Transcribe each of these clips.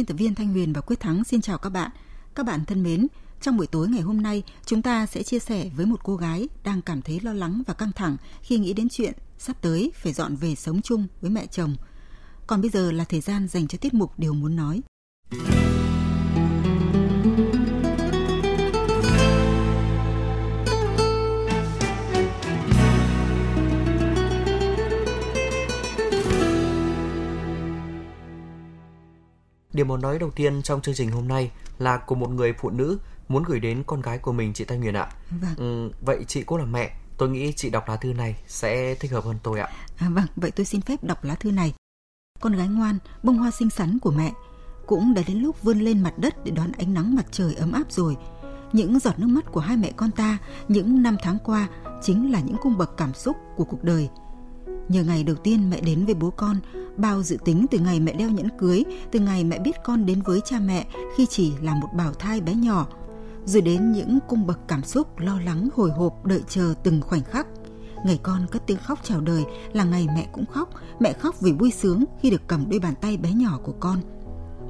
Biên tập viên Thanh Huyền và Quyết Thắng xin chào các bạn. Các bạn thân mến, trong buổi tối ngày hôm nay, chúng ta sẽ chia sẻ với một cô gái đang cảm thấy lo lắng và căng thẳng khi nghĩ đến chuyện sắp tới phải dọn về sống chung với mẹ chồng. Còn bây giờ là thời gian dành cho tiết mục Điều muốn nói. Điều muốn nói đầu tiên trong chương trình hôm nay là của một người phụ nữ muốn gửi đến con gái của mình chị Thanh Huyền ạ. Vâng. Ừ, vậy chị cũng là mẹ, tôi nghĩ chị đọc lá thư này sẽ thích hợp hơn tôi ạ. À, vâng, vậy tôi xin phép đọc lá thư này. Con gái ngoan, bông hoa xinh xắn của mẹ cũng đã đến lúc vươn lên mặt đất để đón ánh nắng mặt trời ấm áp rồi. Những giọt nước mắt của hai mẹ con ta những năm tháng qua chính là những cung bậc cảm xúc của cuộc đời. Nhờ ngày đầu tiên mẹ đến với bố con, bao dự tính từ ngày mẹ đeo nhẫn cưới, từ ngày mẹ biết con đến với cha mẹ khi chỉ là một bào thai bé nhỏ, rồi đến những cung bậc cảm xúc lo lắng hồi hộp đợi chờ từng khoảnh khắc. Ngày con cất tiếng khóc chào đời là ngày mẹ cũng khóc, mẹ khóc vì vui sướng khi được cầm đôi bàn tay bé nhỏ của con.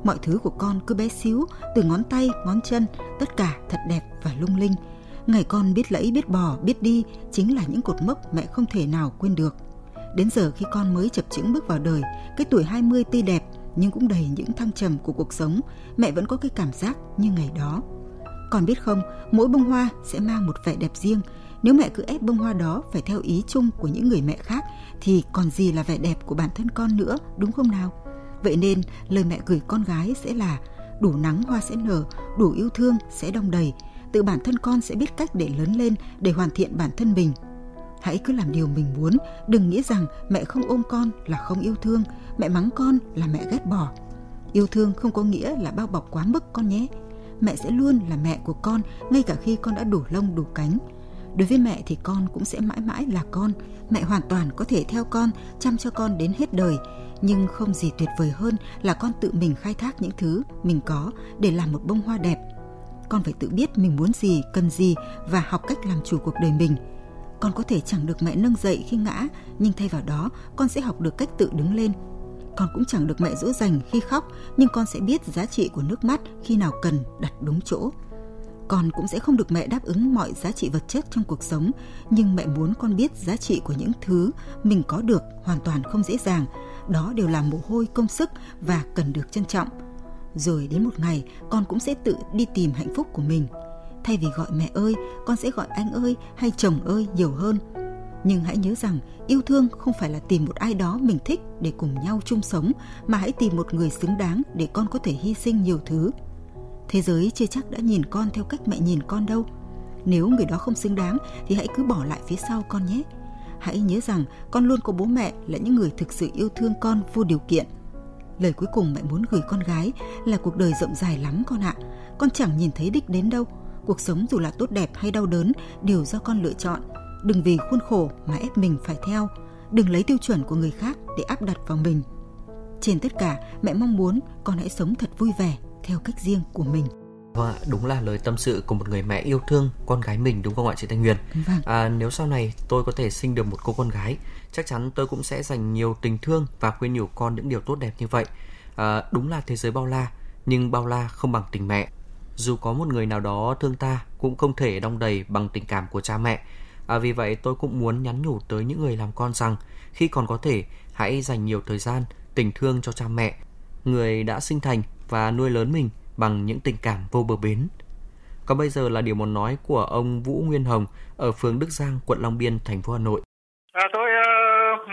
Mọi thứ của con cứ bé xíu, từ ngón tay, ngón chân, tất cả thật đẹp và lung linh. Ngày con biết lẫy, biết bò, biết đi chính là những cột mốc mẹ không thể nào quên được. Đến giờ khi con mới chập chững bước vào đời, cái tuổi 20 tươi đẹp nhưng cũng đầy những thăng trầm của cuộc sống, mẹ vẫn có cái cảm giác như ngày đó. Còn biết không, mỗi bông hoa sẽ mang một vẻ đẹp riêng. Nếu mẹ cứ ép bông hoa đó phải theo ý chung của những người mẹ khác thì còn gì là vẻ đẹp của bản thân con nữa, đúng không nào? Vậy nên lời mẹ gửi con gái sẽ là đủ nắng hoa sẽ nở, đủ yêu thương sẽ đong đầy. Tự bản thân con sẽ biết cách để lớn lên, để hoàn thiện bản thân mình hãy cứ làm điều mình muốn. Đừng nghĩ rằng mẹ không ôm con là không yêu thương. Mẹ mắng con là mẹ ghét bỏ. Yêu thương không có nghĩa là bao bọc quá mức con nhé. Mẹ sẽ luôn là mẹ của con, ngay cả khi con đã đủ lông, đủ cánh. Đối với mẹ thì con cũng sẽ mãi mãi là con. Mẹ hoàn toàn có thể theo con, chăm cho con đến hết đời. Nhưng không gì tuyệt vời hơn là con tự mình khai thác những thứ mình có để làm một bông hoa đẹp. Con phải tự biết mình muốn gì, cần gì và học cách làm chủ cuộc đời mình con có thể chẳng được mẹ nâng dậy khi ngã, nhưng thay vào đó con sẽ học được cách tự đứng lên. Con cũng chẳng được mẹ dỗ dành khi khóc, nhưng con sẽ biết giá trị của nước mắt khi nào cần đặt đúng chỗ. Con cũng sẽ không được mẹ đáp ứng mọi giá trị vật chất trong cuộc sống, nhưng mẹ muốn con biết giá trị của những thứ mình có được hoàn toàn không dễ dàng. Đó đều là mồ hôi công sức và cần được trân trọng. Rồi đến một ngày, con cũng sẽ tự đi tìm hạnh phúc của mình – Thay vì gọi mẹ ơi, con sẽ gọi anh ơi hay chồng ơi nhiều hơn. Nhưng hãy nhớ rằng yêu thương không phải là tìm một ai đó mình thích để cùng nhau chung sống, mà hãy tìm một người xứng đáng để con có thể hy sinh nhiều thứ. Thế giới chưa chắc đã nhìn con theo cách mẹ nhìn con đâu. Nếu người đó không xứng đáng thì hãy cứ bỏ lại phía sau con nhé. Hãy nhớ rằng con luôn có bố mẹ là những người thực sự yêu thương con vô điều kiện. Lời cuối cùng mẹ muốn gửi con gái là cuộc đời rộng dài lắm con ạ. Con chẳng nhìn thấy đích đến đâu, cuộc sống dù là tốt đẹp hay đau đớn đều do con lựa chọn đừng vì khuôn khổ mà ép mình phải theo đừng lấy tiêu chuẩn của người khác để áp đặt vào mình trên tất cả mẹ mong muốn con hãy sống thật vui vẻ theo cách riêng của mình Vâng đúng là lời tâm sự của một người mẹ yêu thương con gái mình đúng không ạ chị Thanh Huyền? Vâng. À, nếu sau này tôi có thể sinh được một cô con gái, chắc chắn tôi cũng sẽ dành nhiều tình thương và khuyên nhủ con những điều tốt đẹp như vậy. À, đúng là thế giới bao la, nhưng bao la không bằng tình mẹ dù có một người nào đó thương ta cũng không thể đong đầy bằng tình cảm của cha mẹ. À, vì vậy tôi cũng muốn nhắn nhủ tới những người làm con rằng khi còn có thể hãy dành nhiều thời gian, tình thương cho cha mẹ, người đã sinh thành và nuôi lớn mình bằng những tình cảm vô bờ bến. Còn bây giờ là điều muốn nói của ông Vũ Nguyên Hồng ở phường Đức Giang, quận Long Biên, thành phố Hà Nội.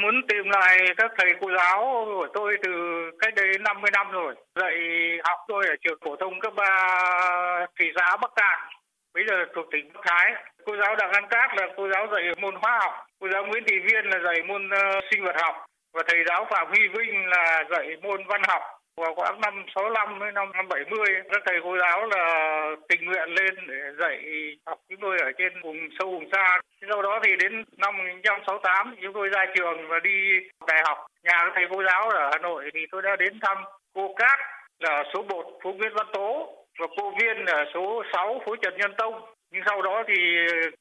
Muốn tìm lại các thầy cô giáo của tôi từ cách đây 50 năm rồi. Dạy học tôi ở trường phổ thông cấp ba thị xã Bắc Cạn. bây giờ thuộc tỉnh Bắc Thái. Cô giáo Đặng Văn Cát là cô giáo dạy môn hóa học, cô giáo Nguyễn Thị Viên là dạy môn uh, sinh vật học và thầy giáo Phạm Huy Vinh là dạy môn văn học vào khoảng năm 65 đến năm 70 các thầy cô giáo là tình nguyện lên để dạy học chúng tôi ở trên vùng sâu, vùng xa. Sau đó thì đến năm 1968 chúng tôi ra trường và đi đại học. Nhà các thầy cô giáo ở Hà Nội thì tôi đã đến thăm cô Cát là số 1 phố Nguyễn Văn Tố, và cô Viên là số 6 phố Trần Nhân Tông nhưng sau đó thì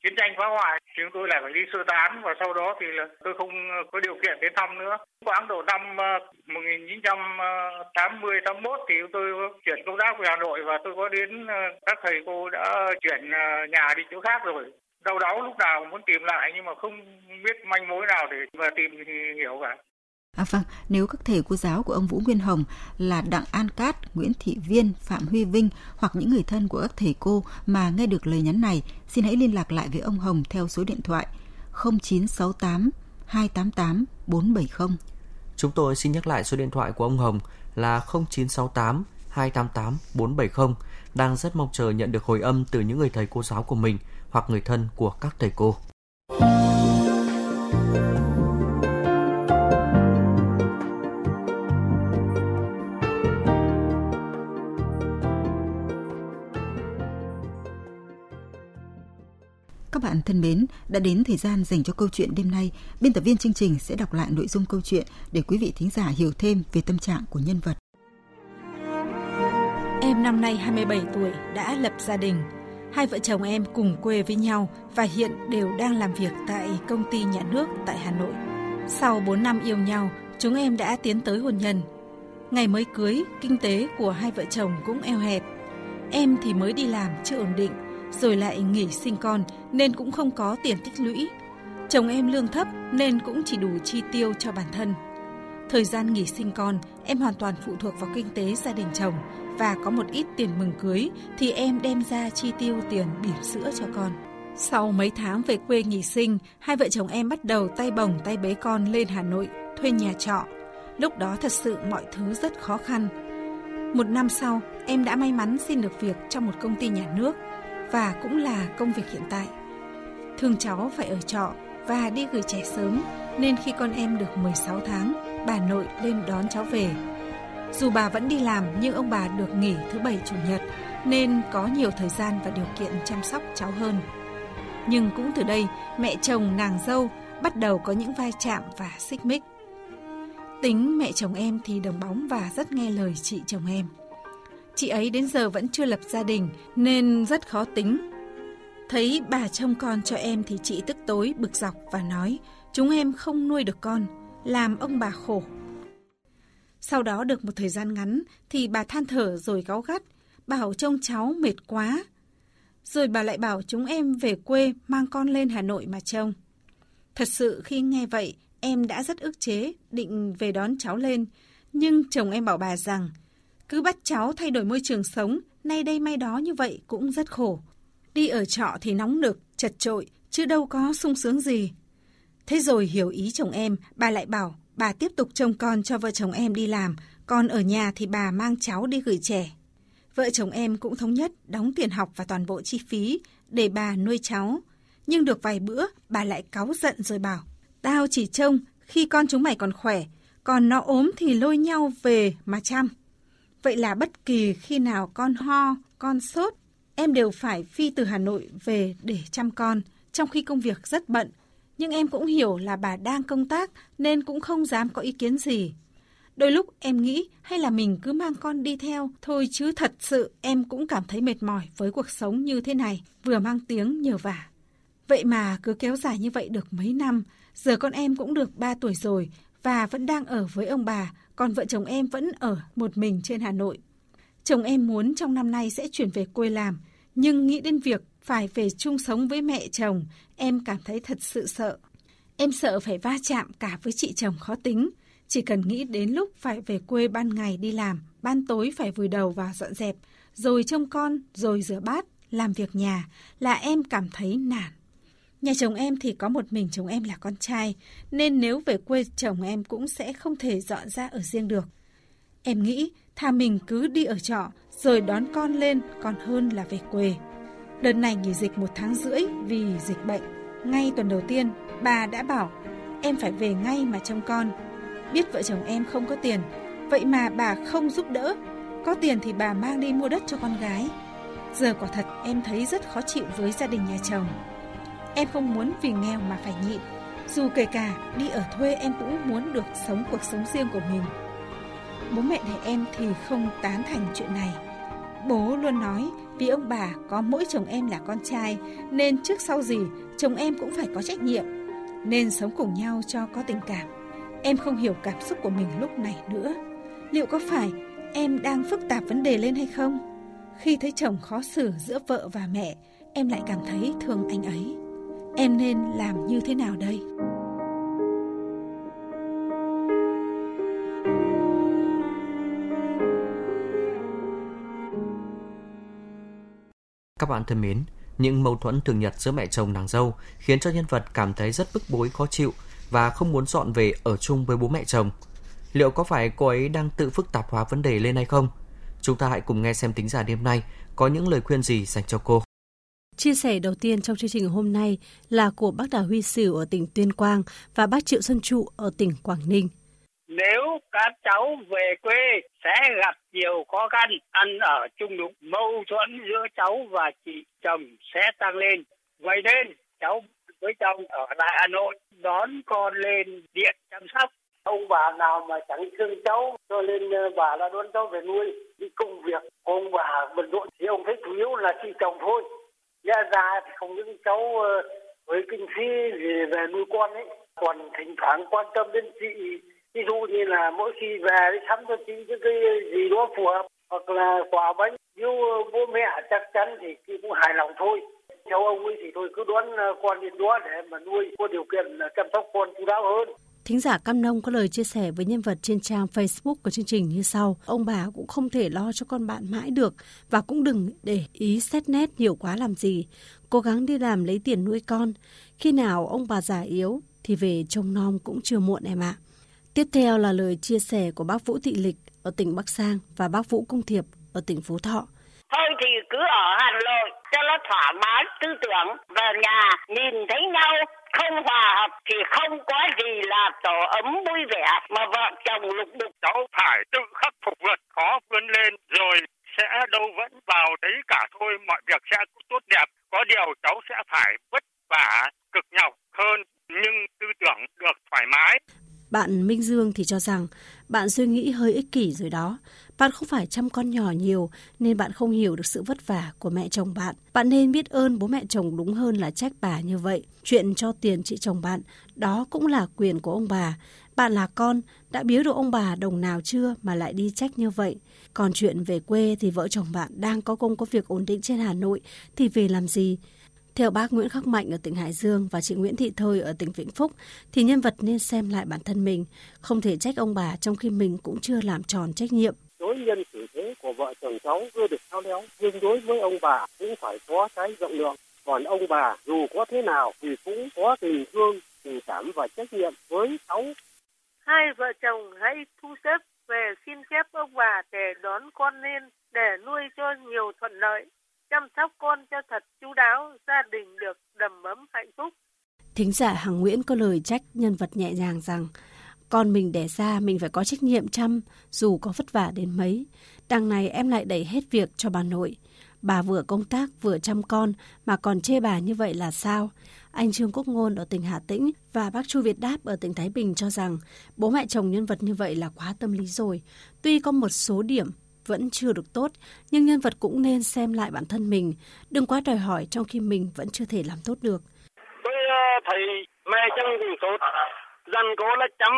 chiến tranh phá hoại chúng tôi lại phải đi sơ tán và sau đó thì là tôi không ờ, có điều kiện đến thăm nữa. Khoảng độ năm ờ, 1980 81 thì tôi chuyển công tác về Hà Nội và tôi có đến ờ, các thầy cô đã chuyển nhà đi chỗ khác rồi. Đau đáu lúc nào muốn tìm lại nhưng mà không biết manh mối nào để mà tìm hiểu cả. À vâng, nếu các thầy cô giáo của ông Vũ Nguyên Hồng là Đặng An Cát, Nguyễn Thị Viên, Phạm Huy Vinh hoặc những người thân của các thầy cô mà nghe được lời nhắn này, xin hãy liên lạc lại với ông Hồng theo số điện thoại 0968 288 470. Chúng tôi xin nhắc lại số điện thoại của ông Hồng là 0968 288 470 đang rất mong chờ nhận được hồi âm từ những người thầy cô giáo của mình hoặc người thân của các thầy cô. Thân mến, đã đến thời gian dành cho câu chuyện đêm nay. Biên tập viên chương trình sẽ đọc lại nội dung câu chuyện để quý vị thính giả hiểu thêm về tâm trạng của nhân vật. Em năm nay 27 tuổi, đã lập gia đình. Hai vợ chồng em cùng quê với nhau và hiện đều đang làm việc tại công ty nhà nước tại Hà Nội. Sau 4 năm yêu nhau, chúng em đã tiến tới hôn nhân. Ngày mới cưới, kinh tế của hai vợ chồng cũng eo hẹp. Em thì mới đi làm chưa ổn định, rồi lại nghỉ sinh con nên cũng không có tiền tích lũy. Chồng em lương thấp nên cũng chỉ đủ chi tiêu cho bản thân. Thời gian nghỉ sinh con, em hoàn toàn phụ thuộc vào kinh tế gia đình chồng và có một ít tiền mừng cưới thì em đem ra chi tiêu tiền bỉm sữa cho con. Sau mấy tháng về quê nghỉ sinh, hai vợ chồng em bắt đầu tay bồng tay bế con lên Hà Nội, thuê nhà trọ. Lúc đó thật sự mọi thứ rất khó khăn. Một năm sau, em đã may mắn xin được việc trong một công ty nhà nước và cũng là công việc hiện tại. Thường cháu phải ở trọ và đi gửi trẻ sớm nên khi con em được 16 tháng, bà nội lên đón cháu về. Dù bà vẫn đi làm nhưng ông bà được nghỉ thứ bảy chủ nhật nên có nhiều thời gian và điều kiện chăm sóc cháu hơn. Nhưng cũng từ đây, mẹ chồng nàng dâu bắt đầu có những vai chạm và xích mích. Tính mẹ chồng em thì đồng bóng và rất nghe lời chị chồng em. Chị ấy đến giờ vẫn chưa lập gia đình nên rất khó tính. Thấy bà trông con cho em thì chị tức tối bực dọc và nói chúng em không nuôi được con, làm ông bà khổ. Sau đó được một thời gian ngắn thì bà than thở rồi cáu gắt, bảo trông cháu mệt quá. Rồi bà lại bảo chúng em về quê mang con lên Hà Nội mà trông. Thật sự khi nghe vậy, em đã rất ức chế, định về đón cháu lên. Nhưng chồng em bảo bà rằng cứ bắt cháu thay đổi môi trường sống, nay đây mai đó như vậy cũng rất khổ. Đi ở trọ thì nóng nực, chật trội, chứ đâu có sung sướng gì. Thế rồi hiểu ý chồng em, bà lại bảo bà tiếp tục trông con cho vợ chồng em đi làm, còn ở nhà thì bà mang cháu đi gửi trẻ. Vợ chồng em cũng thống nhất đóng tiền học và toàn bộ chi phí để bà nuôi cháu. Nhưng được vài bữa, bà lại cáu giận rồi bảo, tao chỉ trông khi con chúng mày còn khỏe, còn nó ốm thì lôi nhau về mà chăm. Vậy là bất kỳ khi nào con ho, con sốt, em đều phải phi từ Hà Nội về để chăm con, trong khi công việc rất bận. Nhưng em cũng hiểu là bà đang công tác nên cũng không dám có ý kiến gì. Đôi lúc em nghĩ hay là mình cứ mang con đi theo thôi chứ thật sự em cũng cảm thấy mệt mỏi với cuộc sống như thế này, vừa mang tiếng nhờ vả. Vậy mà cứ kéo dài như vậy được mấy năm, giờ con em cũng được 3 tuổi rồi và vẫn đang ở với ông bà, còn vợ chồng em vẫn ở một mình trên Hà Nội. Chồng em muốn trong năm nay sẽ chuyển về quê làm, nhưng nghĩ đến việc phải về chung sống với mẹ chồng, em cảm thấy thật sự sợ. Em sợ phải va chạm cả với chị chồng khó tính. Chỉ cần nghĩ đến lúc phải về quê ban ngày đi làm, ban tối phải vùi đầu vào dọn dẹp, rồi trông con, rồi rửa bát, làm việc nhà là em cảm thấy nản. Nhà chồng em thì có một mình chồng em là con trai, nên nếu về quê chồng em cũng sẽ không thể dọn ra ở riêng được. Em nghĩ thà mình cứ đi ở trọ rồi đón con lên còn hơn là về quê. Đợt này nghỉ dịch một tháng rưỡi vì dịch bệnh. Ngay tuần đầu tiên, bà đã bảo em phải về ngay mà trông con. Biết vợ chồng em không có tiền, vậy mà bà không giúp đỡ. Có tiền thì bà mang đi mua đất cho con gái. Giờ quả thật em thấy rất khó chịu với gia đình nhà chồng. Em không muốn vì nghèo mà phải nhịn. Dù kể cả đi ở thuê em cũng muốn được sống cuộc sống riêng của mình. Bố mẹ đẻ em thì không tán thành chuyện này. Bố luôn nói vì ông bà có mỗi chồng em là con trai nên trước sau gì chồng em cũng phải có trách nhiệm. Nên sống cùng nhau cho có tình cảm. Em không hiểu cảm xúc của mình lúc này nữa. Liệu có phải em đang phức tạp vấn đề lên hay không? Khi thấy chồng khó xử giữa vợ và mẹ, em lại cảm thấy thương anh ấy. Em nên làm như thế nào đây? Các bạn thân mến, những mâu thuẫn thường nhật giữa mẹ chồng nàng dâu khiến cho nhân vật cảm thấy rất bức bối khó chịu và không muốn dọn về ở chung với bố mẹ chồng. Liệu có phải cô ấy đang tự phức tạp hóa vấn đề lên hay không? Chúng ta hãy cùng nghe xem tính giả đêm nay có những lời khuyên gì dành cho cô. Chia sẻ đầu tiên trong chương trình hôm nay là của bác Đào Huy Sửu ở tỉnh Tuyên Quang và bác Triệu Xuân Trụ ở tỉnh Quảng Ninh. Nếu các cháu về quê sẽ gặp nhiều khó khăn, ăn ở chung đụng, mâu thuẫn giữa cháu và chị chồng sẽ tăng lên. Vậy nên cháu với chồng ở lại Hà Nội đón con lên điện chăm sóc. Ông bà nào mà chẳng thương cháu cho nên ờ, bà đã đón cháu về nuôi. Đi công việc ông bà bận rộn thì ông thấy chủ yếu là chị chồng thôi. Ra ra thì không những cháu ờ, với kinh phí gì về nuôi con ấy, còn thỉnh thoảng quan tâm đến chị. Ví dụ như là mỗi khi về đi sắm cho chị những cái gì đó phù hợp, hoặc là quà bánh nếu ờ, bố mẹ chắc chắn thì chị cũng hài lòng thôi. Theo ông ấy thì tôi cứ đón ờ, con đến đó để mà nuôi, có điều kiện chăm sóc con chú đáo hơn. Thính giả Cam Nông có lời chia sẻ với nhân vật trên trang Facebook của chương trình như sau. Ông bà cũng không thể lo cho con bạn mãi được và cũng đừng để ý xét nét nhiều quá làm gì. Cố gắng đi làm lấy tiền nuôi con. Khi nào ông bà già yếu thì về trông nom cũng chưa muộn em ạ. Tiếp theo là lời chia sẻ của bác Vũ Thị Lịch ở tỉnh Bắc Giang và bác Vũ Công Thiệp ở tỉnh Phú Thọ. Thôi thì cứ ở Hà Nội cho nó thỏa mãn tư tưởng về nhà nhìn thấy nhau không hòa hợp thì không có gì là tổ ấm vui vẻ mà vợ chồng lục đục. Cháu phải tự khắc phục vượt khó vươn lên rồi sẽ đâu vẫn vào đấy cả thôi mọi việc sẽ tốt đẹp có điều cháu sẽ phải vất vả cực nhọc hơn nhưng tư tưởng được thoải mái bạn Minh Dương thì cho rằng bạn suy nghĩ hơi ích kỷ rồi đó. Bạn không phải chăm con nhỏ nhiều nên bạn không hiểu được sự vất vả của mẹ chồng bạn. Bạn nên biết ơn bố mẹ chồng đúng hơn là trách bà như vậy. Chuyện cho tiền chị chồng bạn, đó cũng là quyền của ông bà. Bạn là con, đã biếu được ông bà đồng nào chưa mà lại đi trách như vậy. Còn chuyện về quê thì vợ chồng bạn đang có công có việc ổn định trên Hà Nội thì về làm gì? Theo bác Nguyễn Khắc Mạnh ở tỉnh Hải Dương và chị Nguyễn Thị Thôi ở tỉnh Vĩnh Phúc, thì nhân vật nên xem lại bản thân mình, không thể trách ông bà trong khi mình cũng chưa làm tròn trách nhiệm. Đối nhân xử thế của vợ chồng cháu chưa được thao léo, nhưng đối với ông bà cũng phải có cái rộng lượng. Còn ông bà dù có thế nào thì cũng có tình thương, tình cảm và trách nhiệm với cháu. Hai vợ chồng hãy thu xếp về xin phép ông bà để đón con lên để nuôi cho nhiều thuận lợi chăm sóc con cho thật chú đáo, gia đình được đầm ấm hạnh phúc. Thính giả Hằng Nguyễn có lời trách nhân vật nhẹ nhàng rằng con mình đẻ ra mình phải có trách nhiệm chăm dù có vất vả đến mấy. Đằng này em lại đẩy hết việc cho bà nội. Bà vừa công tác vừa chăm con mà còn chê bà như vậy là sao? Anh Trương Quốc Ngôn ở tỉnh Hà Tĩnh và bác Chu Việt Đáp ở tỉnh Thái Bình cho rằng bố mẹ chồng nhân vật như vậy là quá tâm lý rồi. Tuy có một số điểm vẫn chưa được tốt, nhưng nhân vật cũng nên xem lại bản thân mình, đừng quá đòi hỏi trong khi mình vẫn chưa thể làm tốt được. Tôi ờ, thấy mẹ chồng cũng tốt, dần cố là chăm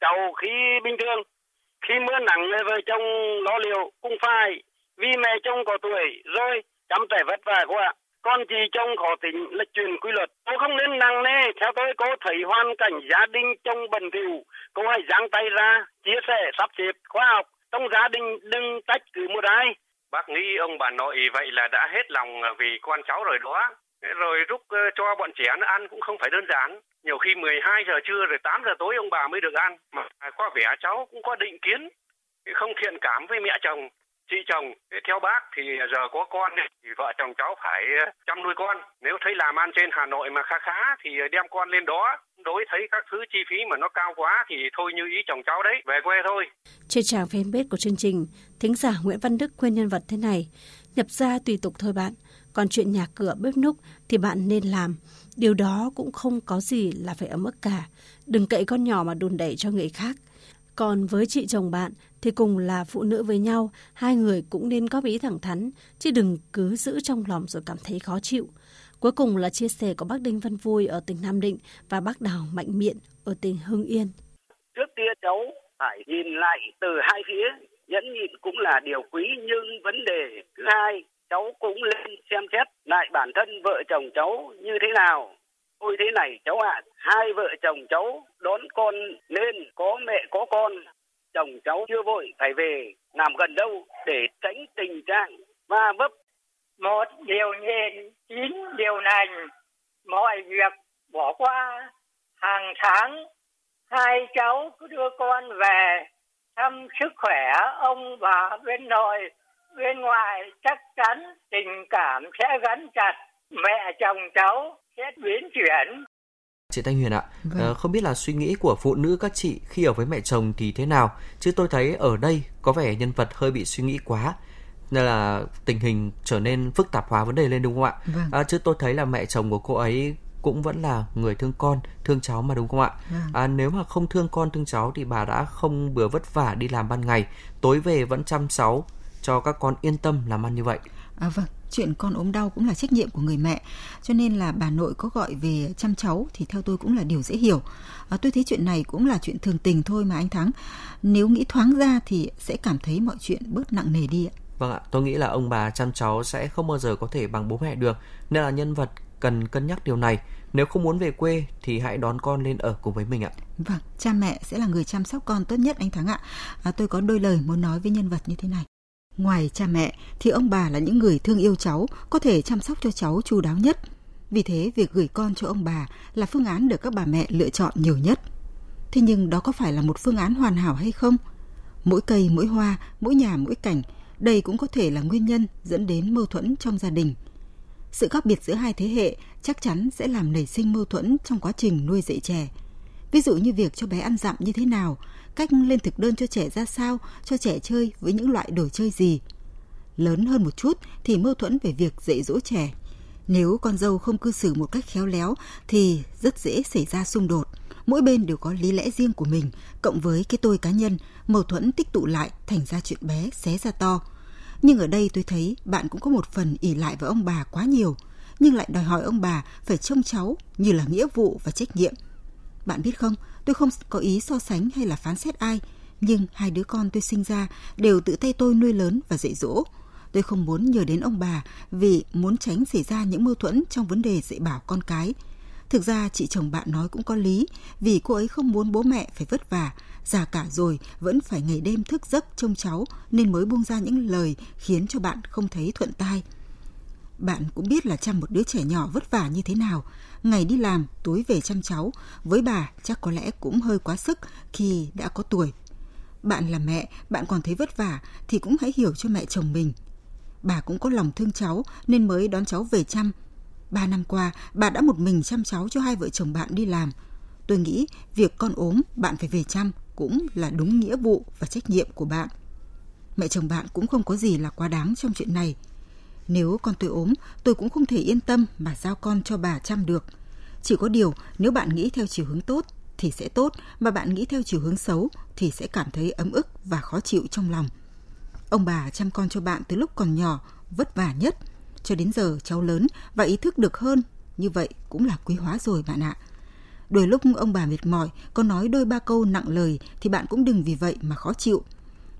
cháu khi bình thường. Khi mưa nắng vợ chồng lo liệu cũng phải, vì mẹ chồng có tuổi rồi, chăm trẻ vất vả quá. Con chị chồng khó tính là chuyện quy luật. Cô không nên nặng nề. Theo tôi cô thấy hoàn cảnh gia đình chồng bần thỉu. Cô hãy giang tay ra, chia sẻ, sắp xếp, khoa học trong gia đình đừng tách cứ một ai. Bác nghĩ ông bà nội vậy là đã hết lòng à, vì con cháu rồi đó. Rồi rút ờ, cho bọn trẻ nó ăn cũng không phải đơn giản. Nhiều khi 12 giờ trưa rồi 8 giờ tối ông bà mới được ăn. Mà có vẻ cháu cũng có định kiến. Không thiện cảm với mẹ chồng chị chồng theo bác thì giờ có con thì vợ chồng cháu phải ờ, chăm nuôi con. Nếu thấy làm ăn trên Hà Nội mà khá khá thì ờ, đem con lên đó. Đối thấy các thứ chi phí mà nó cao quá thì thôi như ý chồng cháu đấy, về quê thôi. Trên trang fanpage của chương trình, thính giả Nguyễn Văn Đức khuyên nhân vật thế này. Nhập ra tùy tục thôi bạn, còn chuyện nhà cửa bếp núc thì bạn nên làm. Điều đó cũng không có gì là phải ấm ức cả. Đừng cậy con nhỏ mà đùn đẩy cho người khác còn với chị chồng bạn thì cùng là phụ nữ với nhau, hai người cũng nên góp ý thẳng thắn, chứ đừng cứ giữ trong lòng rồi cảm thấy khó chịu. Cuối cùng là chia sẻ của bác Đinh Văn Vui ở tỉnh Nam Định và bác Đào Mạnh Miện ở tỉnh Hưng Yên. Trước tiên cháu phải nhìn lại từ hai phía, nhẫn nhịn cũng là điều quý nhưng vấn đề thứ hai, cháu cũng lên xem xét lại bản thân vợ chồng cháu như thế nào. Tôi thế này cháu ạ, à, hai vợ chồng cháu đón con nên có mẹ có con. Chồng cháu chưa vội phải về làm gần đâu để tránh tình trạng va vấp. Một điều nhện chín điều lành mọi việc bỏ qua. Hàng tháng hai cháu cứ đưa con về thăm sức khỏe ông bà bên nội. Bên ngoài chắc chắn tình cảm sẽ gắn chặt mẹ chồng cháu sẽ biến chuyển Chị Thanh Huyền ạ, vâng. Ờ, không biết là suy nghĩ của phụ nữ các chị khi ở với mẹ chồng thì thế nào? Chứ tôi thấy ở đây có vẻ nhân vật hơi bị suy nghĩ quá nên là tình hình trở nên phức tạp hóa vấn đề lên đúng không ạ? Vâng. À, chứ tôi thấy là mẹ chồng của cô ấy cũng vẫn là người thương con, thương cháu mà đúng không ạ? Vâng. À, nếu mà không thương con, thương cháu thì bà đã không bừa vất vả đi làm ban ngày, tối về vẫn chăm cháu cho các con yên tâm làm ăn như vậy. À vâng, chuyện con ốm đau cũng là trách nhiệm của người mẹ cho nên là bà nội có gọi về chăm cháu thì theo tôi cũng là điều dễ hiểu à, tôi thấy chuyện này cũng là chuyện thường tình thôi mà anh thắng nếu nghĩ thoáng ra thì sẽ cảm thấy mọi chuyện bớt nặng nề đi ạ vâng ạ tôi nghĩ là ông bà chăm cháu sẽ không bao giờ có thể bằng bố mẹ được nên là nhân vật cần cân nhắc điều này nếu không muốn về quê thì hãy đón con lên ở cùng với mình ạ. Vâng, cha mẹ sẽ là người chăm sóc con tốt nhất anh Thắng ạ. À, tôi có đôi lời muốn nói với nhân vật như thế này. Ngoài cha mẹ thì ông bà là những người thương yêu cháu, có thể chăm sóc cho cháu chu đáo nhất. Vì thế việc gửi con cho ông bà là phương án được các bà mẹ lựa chọn nhiều nhất. Thế nhưng đó có phải là một phương án hoàn hảo hay không? Mỗi cây, mỗi hoa, mỗi nhà, mỗi cảnh, đây cũng có thể là nguyên nhân dẫn đến mâu thuẫn trong gia đình. Sự khác biệt giữa hai thế hệ chắc chắn sẽ làm nảy sinh mâu thuẫn trong quá trình nuôi dạy trẻ. Ví dụ như việc cho bé ăn dặm như thế nào, cách lên thực đơn cho trẻ ra sao, cho trẻ chơi với những loại đồ chơi gì. Lớn hơn một chút thì mâu thuẫn về việc dạy dỗ trẻ. Nếu con dâu không cư xử một cách khéo léo thì rất dễ xảy ra xung đột. Mỗi bên đều có lý lẽ riêng của mình, cộng với cái tôi cá nhân, mâu thuẫn tích tụ lại thành ra chuyện bé xé ra to. Nhưng ở đây tôi thấy bạn cũng có một phần ỉ lại với ông bà quá nhiều, nhưng lại đòi hỏi ông bà phải trông cháu như là nghĩa vụ và trách nhiệm. Bạn biết không, Tôi không có ý so sánh hay là phán xét ai, nhưng hai đứa con tôi sinh ra đều tự tay tôi nuôi lớn và dạy dỗ. Tôi không muốn nhờ đến ông bà vì muốn tránh xảy ra những mâu thuẫn trong vấn đề dạy bảo con cái. Thực ra chị chồng bạn nói cũng có lý, vì cô ấy không muốn bố mẹ phải vất vả, già cả rồi vẫn phải ngày đêm thức giấc trông cháu nên mới buông ra những lời khiến cho bạn không thấy thuận tai. Bạn cũng biết là chăm một đứa trẻ nhỏ vất vả như thế nào, ngày đi làm, tối về chăm cháu, với bà chắc có lẽ cũng hơi quá sức khi đã có tuổi. Bạn là mẹ, bạn còn thấy vất vả thì cũng hãy hiểu cho mẹ chồng mình. Bà cũng có lòng thương cháu nên mới đón cháu về chăm. Ba năm qua, bà đã một mình chăm cháu cho hai vợ chồng bạn đi làm. Tôi nghĩ việc con ốm, bạn phải về chăm cũng là đúng nghĩa vụ và trách nhiệm của bạn. Mẹ chồng bạn cũng không có gì là quá đáng trong chuyện này – nếu con tôi ốm, tôi cũng không thể yên tâm mà giao con cho bà chăm được. Chỉ có điều, nếu bạn nghĩ theo chiều hướng tốt thì sẽ tốt, mà bạn nghĩ theo chiều hướng xấu thì sẽ cảm thấy ấm ức và khó chịu trong lòng. Ông bà chăm con cho bạn từ lúc còn nhỏ, vất vả nhất. Cho đến giờ cháu lớn và ý thức được hơn, như vậy cũng là quý hóa rồi bạn ạ. Đôi lúc ông bà mệt mỏi, có nói đôi ba câu nặng lời thì bạn cũng đừng vì vậy mà khó chịu.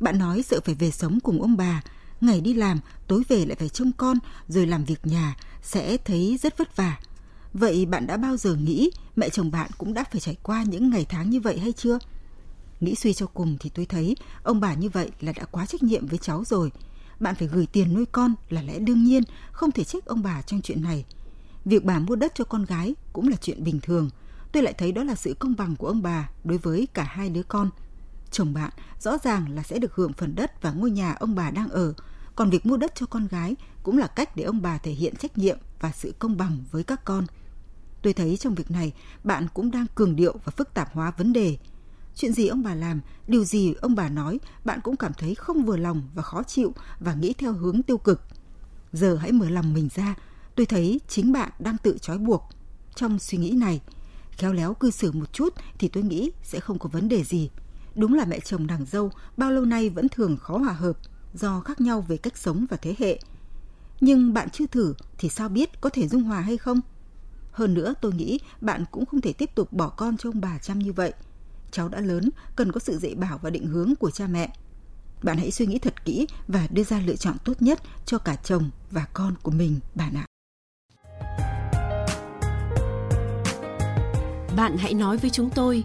Bạn nói sợ phải về sống cùng ông bà, ngày đi làm, tối về lại phải trông con, rồi làm việc nhà, sẽ thấy rất vất vả. Vậy bạn đã bao giờ nghĩ mẹ chồng bạn cũng đã phải trải qua những ngày tháng như vậy hay chưa? Nghĩ suy cho cùng thì tôi thấy ông bà như vậy là đã quá trách nhiệm với cháu rồi. Bạn phải gửi tiền nuôi con là lẽ đương nhiên, không thể trách ông bà trong chuyện này. Việc bà mua đất cho con gái cũng là chuyện bình thường. Tôi lại thấy đó là sự công bằng của ông bà đối với cả hai đứa con chồng bạn rõ ràng là sẽ được hưởng phần đất và ngôi nhà ông bà đang ở, còn việc mua đất cho con gái cũng là cách để ông bà thể hiện trách nhiệm và sự công bằng với các con. Tôi thấy trong việc này, bạn cũng đang cường điệu và phức tạp hóa vấn đề. Chuyện gì ông bà làm, điều gì ông bà nói, bạn cũng cảm thấy không vừa lòng và khó chịu và nghĩ theo hướng tiêu cực. Giờ hãy mở lòng mình ra, tôi thấy chính bạn đang tự trói buộc. Trong suy nghĩ này, khéo léo cư xử một chút thì tôi nghĩ sẽ không có vấn đề gì. Đúng là mẹ chồng nàng dâu bao lâu nay vẫn thường khó hòa hợp do khác nhau về cách sống và thế hệ. Nhưng bạn chưa thử thì sao biết có thể dung hòa hay không? Hơn nữa tôi nghĩ bạn cũng không thể tiếp tục bỏ con cho ông bà chăm như vậy. Cháu đã lớn, cần có sự dạy bảo và định hướng của cha mẹ. Bạn hãy suy nghĩ thật kỹ và đưa ra lựa chọn tốt nhất cho cả chồng và con của mình, bạn ạ. Bạn hãy nói với chúng tôi,